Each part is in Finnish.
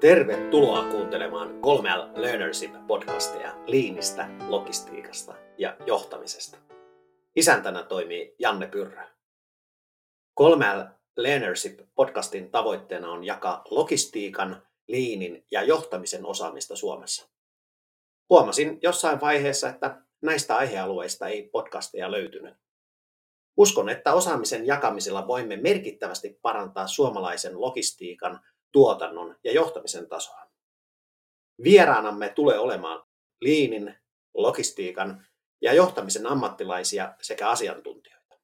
Tervetuloa kuuntelemaan 3L Learnership-podcastia liinistä, logistiikasta ja johtamisesta. Isäntänä toimii Janne Pyrrö. 3L Learnership-podcastin tavoitteena on jakaa logistiikan, liinin ja johtamisen osaamista Suomessa. Huomasin jossain vaiheessa, että näistä aihealueista ei podcastia löytynyt. Uskon, että osaamisen jakamisella voimme merkittävästi parantaa suomalaisen logistiikan tuotannon ja johtamisen tasoa. Vieraanamme tulee olemaan liinin, logistiikan ja johtamisen ammattilaisia sekä asiantuntijoita.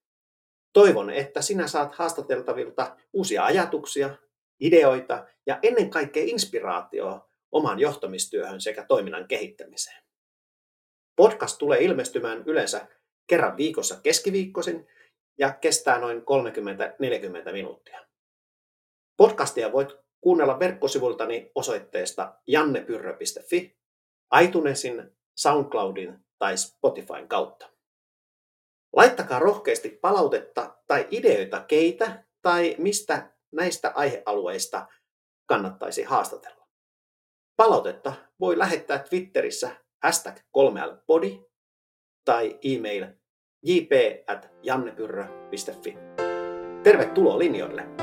Toivon, että sinä saat haastateltavilta uusia ajatuksia, ideoita ja ennen kaikkea inspiraatioa oman johtamistyöhön sekä toiminnan kehittämiseen. Podcast tulee ilmestymään yleensä kerran viikossa keskiviikkoisin ja kestää noin 30-40 minuuttia. Podcastia voit kuunnella verkkosivultani osoitteesta jannepyrrö.fi, iTunesin, SoundCloudin tai Spotifyn kautta. Laittakaa rohkeasti palautetta tai ideoita keitä tai mistä näistä aihealueista kannattaisi haastatella. Palautetta voi lähettää Twitterissä hashtag 3lpodi tai e-mail jp at jannepyrrö.fi. Tervetuloa linjoille!